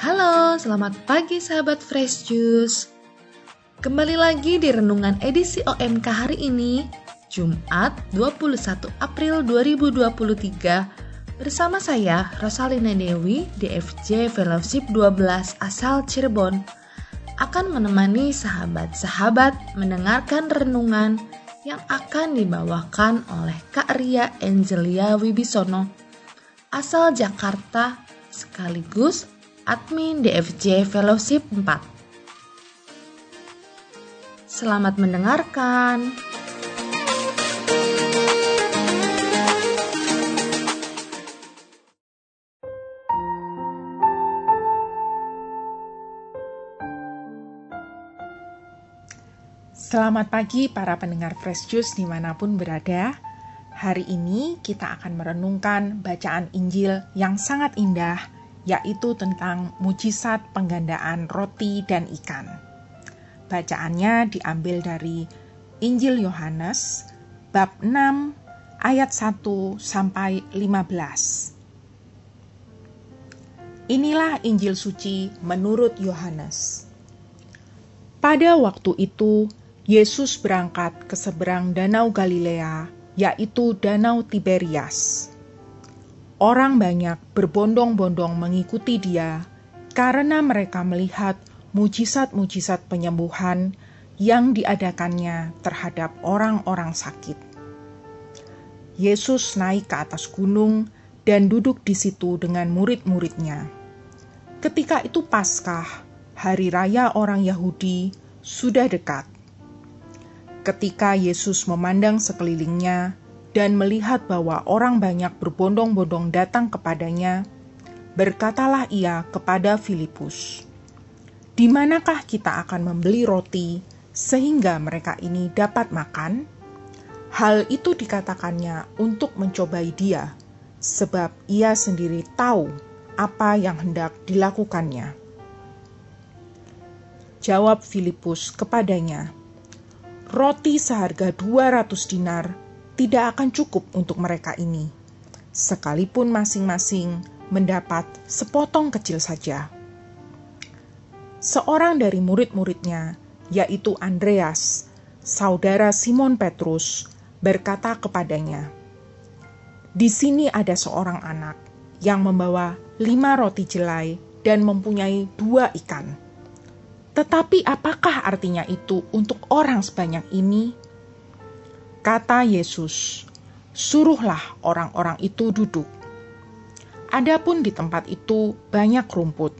Halo, selamat pagi sahabat Fresh Juice. Kembali lagi di renungan edisi OMK hari ini, Jumat 21 April 2023 bersama saya Rosalina Dewi DFJ Fellowship 12 asal Cirebon akan menemani sahabat-sahabat mendengarkan renungan yang akan dibawakan oleh Kak Ria Angelia Wibisono asal Jakarta sekaligus admin DFJ Fellowship 4. Selamat mendengarkan. Selamat pagi para pendengar Fresh Juice di mana pun berada. Hari ini kita akan merenungkan bacaan Injil yang sangat indah, yaitu tentang mujizat penggandaan roti dan ikan. Bacaannya diambil dari Injil Yohanes bab 6 ayat 1 sampai 15. Inilah Injil suci menurut Yohanes. Pada waktu itu, Yesus berangkat ke seberang Danau Galilea yaitu Danau Tiberias. Orang banyak berbondong-bondong mengikuti dia karena mereka melihat mujizat-mujizat penyembuhan yang diadakannya terhadap orang-orang sakit. Yesus naik ke atas gunung dan duduk di situ dengan murid-muridnya. Ketika itu Paskah, hari raya orang Yahudi, sudah dekat ketika Yesus memandang sekelilingnya dan melihat bahwa orang banyak berbondong-bondong datang kepadanya, berkatalah ia kepada Filipus, "Di manakah kita akan membeli roti sehingga mereka ini dapat makan?" Hal itu dikatakannya untuk mencobai dia, sebab ia sendiri tahu apa yang hendak dilakukannya. Jawab Filipus kepadanya, roti seharga 200 dinar tidak akan cukup untuk mereka ini, sekalipun masing-masing mendapat sepotong kecil saja. Seorang dari murid-muridnya, yaitu Andreas, saudara Simon Petrus, berkata kepadanya, "Di sini ada seorang anak yang membawa lima roti jelai dan mempunyai dua ikan." Tetapi apakah artinya itu untuk orang sebanyak ini? Kata Yesus, "Suruhlah orang-orang itu duduk." Adapun di tempat itu banyak rumput.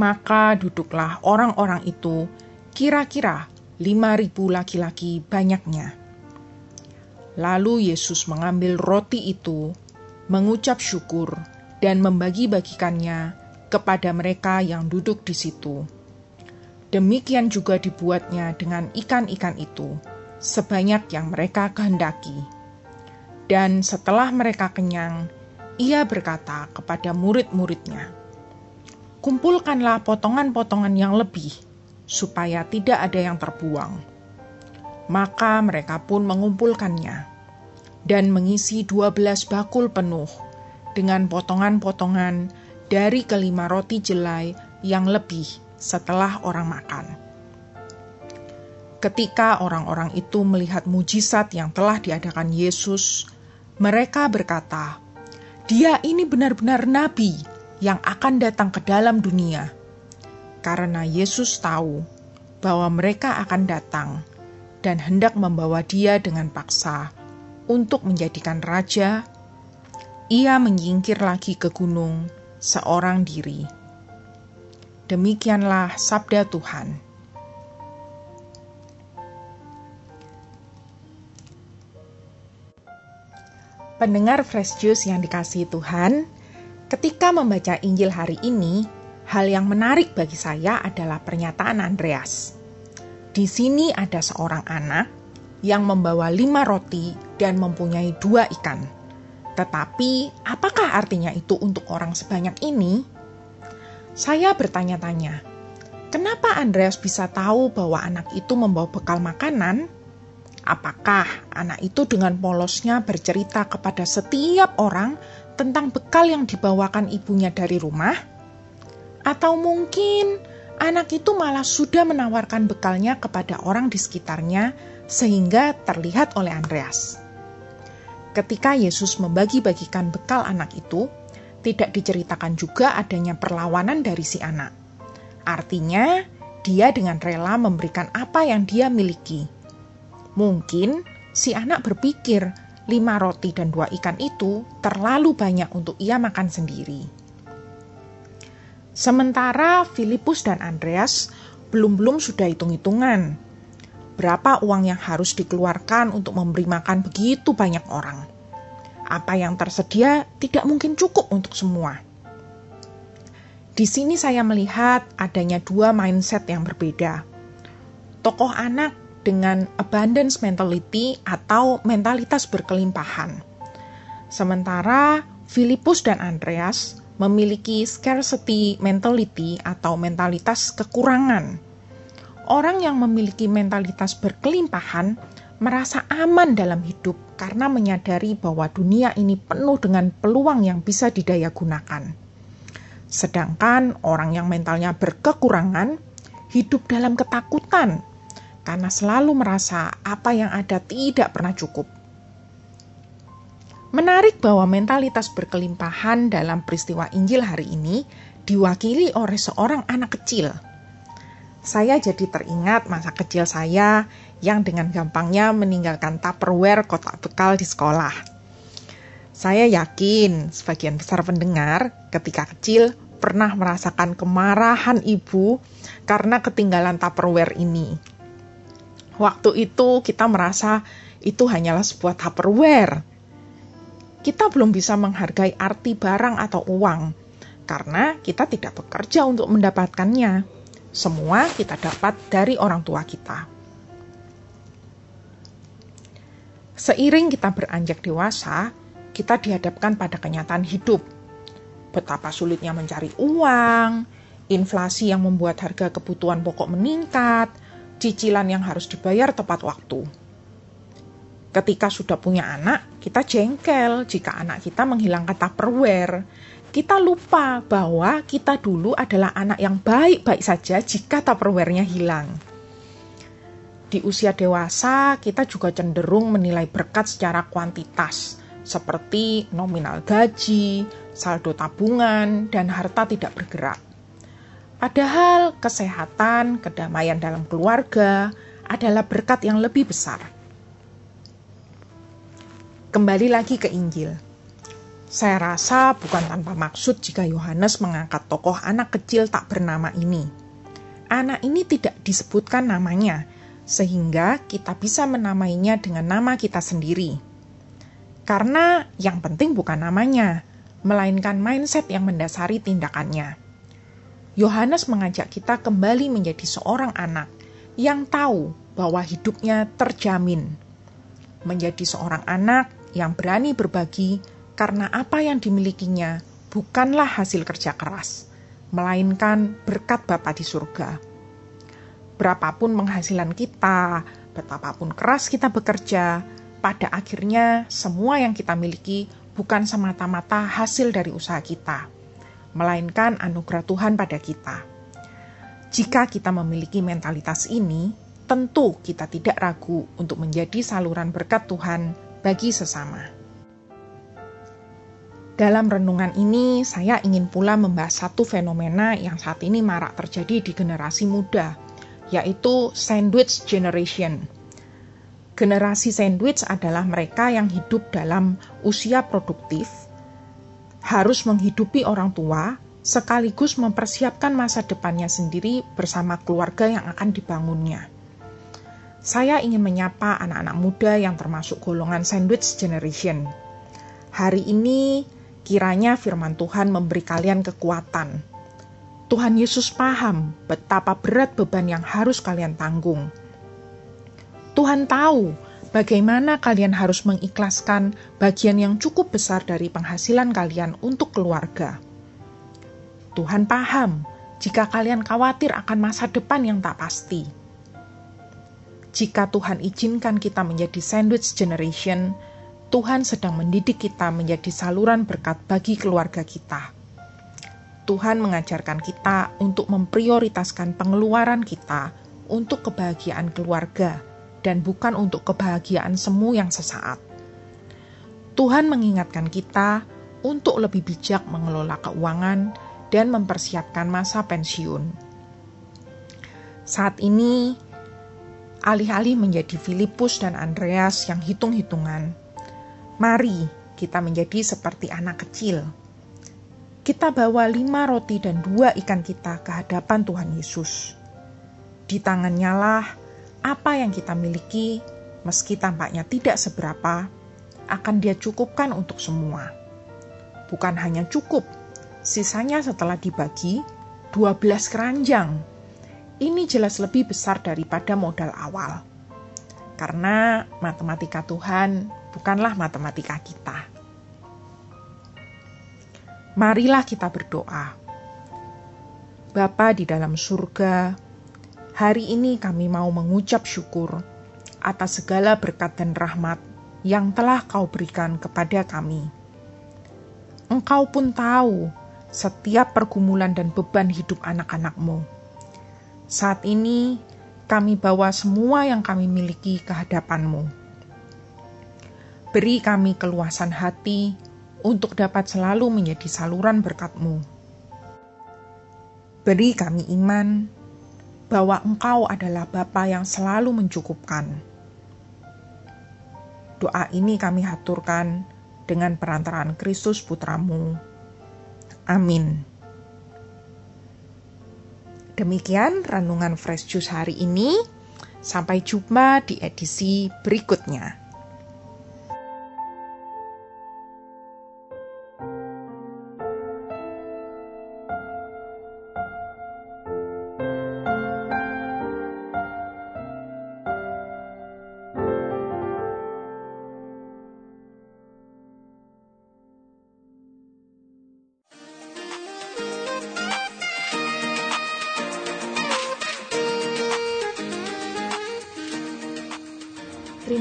Maka duduklah orang-orang itu, kira-kira lima ribu laki-laki banyaknya. Lalu Yesus mengambil roti itu, mengucap syukur, dan membagi-bagikannya kepada mereka yang duduk di situ Demikian juga dibuatnya dengan ikan-ikan itu, sebanyak yang mereka kehendaki. Dan setelah mereka kenyang, ia berkata kepada murid-muridnya, "Kumpulkanlah potongan-potongan yang lebih, supaya tidak ada yang terbuang." Maka mereka pun mengumpulkannya dan mengisi dua belas bakul penuh dengan potongan-potongan dari kelima roti jelai yang lebih setelah orang makan. Ketika orang-orang itu melihat mujizat yang telah diadakan Yesus, mereka berkata, "Dia ini benar-benar nabi yang akan datang ke dalam dunia." Karena Yesus tahu bahwa mereka akan datang dan hendak membawa Dia dengan paksa untuk menjadikan raja, ia menyingkir lagi ke gunung seorang diri. Demikianlah sabda Tuhan. Pendengar Fresh Juice yang dikasihi Tuhan, ketika membaca Injil hari ini, hal yang menarik bagi saya adalah pernyataan Andreas. Di sini ada seorang anak yang membawa lima roti dan mempunyai dua ikan. Tetapi, apakah artinya itu untuk orang sebanyak ini? Saya bertanya-tanya, kenapa Andreas bisa tahu bahwa anak itu membawa bekal makanan? Apakah anak itu dengan polosnya bercerita kepada setiap orang tentang bekal yang dibawakan ibunya dari rumah? Atau mungkin anak itu malah sudah menawarkan bekalnya kepada orang di sekitarnya sehingga terlihat oleh Andreas. Ketika Yesus membagi-bagikan bekal anak itu, tidak diceritakan juga adanya perlawanan dari si anak. Artinya, dia dengan rela memberikan apa yang dia miliki Mungkin si anak berpikir lima roti dan dua ikan itu terlalu banyak untuk ia makan sendiri. Sementara Filipus dan Andreas belum-belum sudah hitung-hitungan. Berapa uang yang harus dikeluarkan untuk memberi makan begitu banyak orang? Apa yang tersedia tidak mungkin cukup untuk semua. Di sini saya melihat adanya dua mindset yang berbeda. Tokoh anak dengan abundance mentality atau mentalitas berkelimpahan. Sementara Filipus dan Andreas memiliki scarcity mentality atau mentalitas kekurangan. Orang yang memiliki mentalitas berkelimpahan merasa aman dalam hidup karena menyadari bahwa dunia ini penuh dengan peluang yang bisa didaya gunakan. Sedangkan orang yang mentalnya berkekurangan hidup dalam ketakutan karena selalu merasa apa yang ada tidak pernah cukup. Menarik bahwa mentalitas berkelimpahan dalam peristiwa Injil hari ini diwakili oleh seorang anak kecil. Saya jadi teringat masa kecil saya yang dengan gampangnya meninggalkan tupperware kotak bekal di sekolah. Saya yakin sebagian besar pendengar ketika kecil pernah merasakan kemarahan ibu karena ketinggalan tupperware ini. Waktu itu kita merasa itu hanyalah sebuah tupperware. Kita belum bisa menghargai arti barang atau uang karena kita tidak bekerja untuk mendapatkannya. Semua kita dapat dari orang tua kita. Seiring kita beranjak dewasa, kita dihadapkan pada kenyataan hidup. Betapa sulitnya mencari uang, inflasi yang membuat harga kebutuhan pokok meningkat, cicilan yang harus dibayar tepat waktu. Ketika sudah punya anak, kita jengkel jika anak kita menghilangkan tupperware. Kita lupa bahwa kita dulu adalah anak yang baik-baik saja jika tupperware-nya hilang. Di usia dewasa, kita juga cenderung menilai berkat secara kuantitas, seperti nominal gaji, saldo tabungan, dan harta tidak bergerak. Padahal kesehatan, kedamaian dalam keluarga adalah berkat yang lebih besar. Kembali lagi ke Injil. Saya rasa bukan tanpa maksud jika Yohanes mengangkat tokoh anak kecil tak bernama ini. Anak ini tidak disebutkan namanya, sehingga kita bisa menamainya dengan nama kita sendiri. Karena yang penting bukan namanya, melainkan mindset yang mendasari tindakannya. Yohanes mengajak kita kembali menjadi seorang anak yang tahu bahwa hidupnya terjamin. Menjadi seorang anak yang berani berbagi karena apa yang dimilikinya bukanlah hasil kerja keras, melainkan berkat Bapa di surga. Berapapun penghasilan kita, betapapun keras kita bekerja, pada akhirnya semua yang kita miliki bukan semata-mata hasil dari usaha kita melainkan anugerah Tuhan pada kita. Jika kita memiliki mentalitas ini, tentu kita tidak ragu untuk menjadi saluran berkat Tuhan bagi sesama. Dalam renungan ini, saya ingin pula membahas satu fenomena yang saat ini marak terjadi di generasi muda, yaitu sandwich generation. Generasi sandwich adalah mereka yang hidup dalam usia produktif, harus menghidupi orang tua sekaligus mempersiapkan masa depannya sendiri bersama keluarga yang akan dibangunnya. Saya ingin menyapa anak-anak muda yang termasuk golongan sandwich generation. Hari ini kiranya firman Tuhan memberi kalian kekuatan. Tuhan Yesus paham betapa berat beban yang harus kalian tanggung. Tuhan tahu bagaimana kalian harus mengikhlaskan bagian yang cukup besar dari penghasilan kalian untuk keluarga. Tuhan paham jika kalian khawatir akan masa depan yang tak pasti. jika Tuhan izinkan kita menjadi sandwich generation, Tuhan sedang mendidik kita menjadi saluran berkat bagi keluarga kita. Tuhan mengajarkan kita untuk memprioritaskan pengeluaran kita untuk kebahagiaan keluarga dan bukan untuk kebahagiaan semu yang sesaat. Tuhan mengingatkan kita untuk lebih bijak mengelola keuangan dan mempersiapkan masa pensiun. Saat ini, alih-alih menjadi Filipus dan Andreas yang hitung-hitungan, Mari kita menjadi seperti anak kecil. Kita bawa lima roti dan dua ikan kita ke hadapan Tuhan Yesus. Di tangannya lah apa yang kita miliki, meski tampaknya tidak seberapa, akan dia cukupkan untuk semua. Bukan hanya cukup, sisanya setelah dibagi, 12 keranjang. Ini jelas lebih besar daripada modal awal. Karena matematika Tuhan bukanlah matematika kita. Marilah kita berdoa. Bapa di dalam surga, hari ini kami mau mengucap syukur atas segala berkat dan rahmat yang telah kau berikan kepada kami. Engkau pun tahu setiap pergumulan dan beban hidup anak-anakmu. Saat ini, kami bawa semua yang kami miliki ke hadapanmu Beri kami keluasan hati untuk dapat selalu menjadi saluran berkat-Mu. Beri kami iman bahwa Engkau adalah Bapa yang selalu mencukupkan. Doa ini kami haturkan dengan perantaraan Kristus Putramu. Amin. Demikian renungan Fresh Juice hari ini. Sampai jumpa di edisi berikutnya.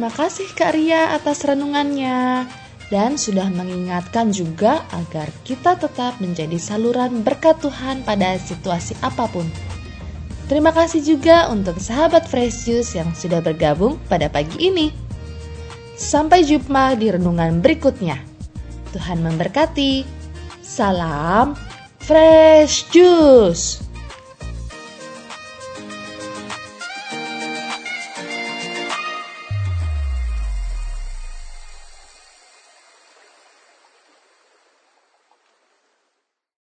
Terima kasih Kak Ria atas renungannya dan sudah mengingatkan juga agar kita tetap menjadi saluran berkat Tuhan pada situasi apa pun. Terima kasih juga untuk sahabat Fresh Juice yang sudah bergabung pada pagi ini. Sampai jumpa di renungan berikutnya. Tuhan memberkati. Salam Fresh Juice.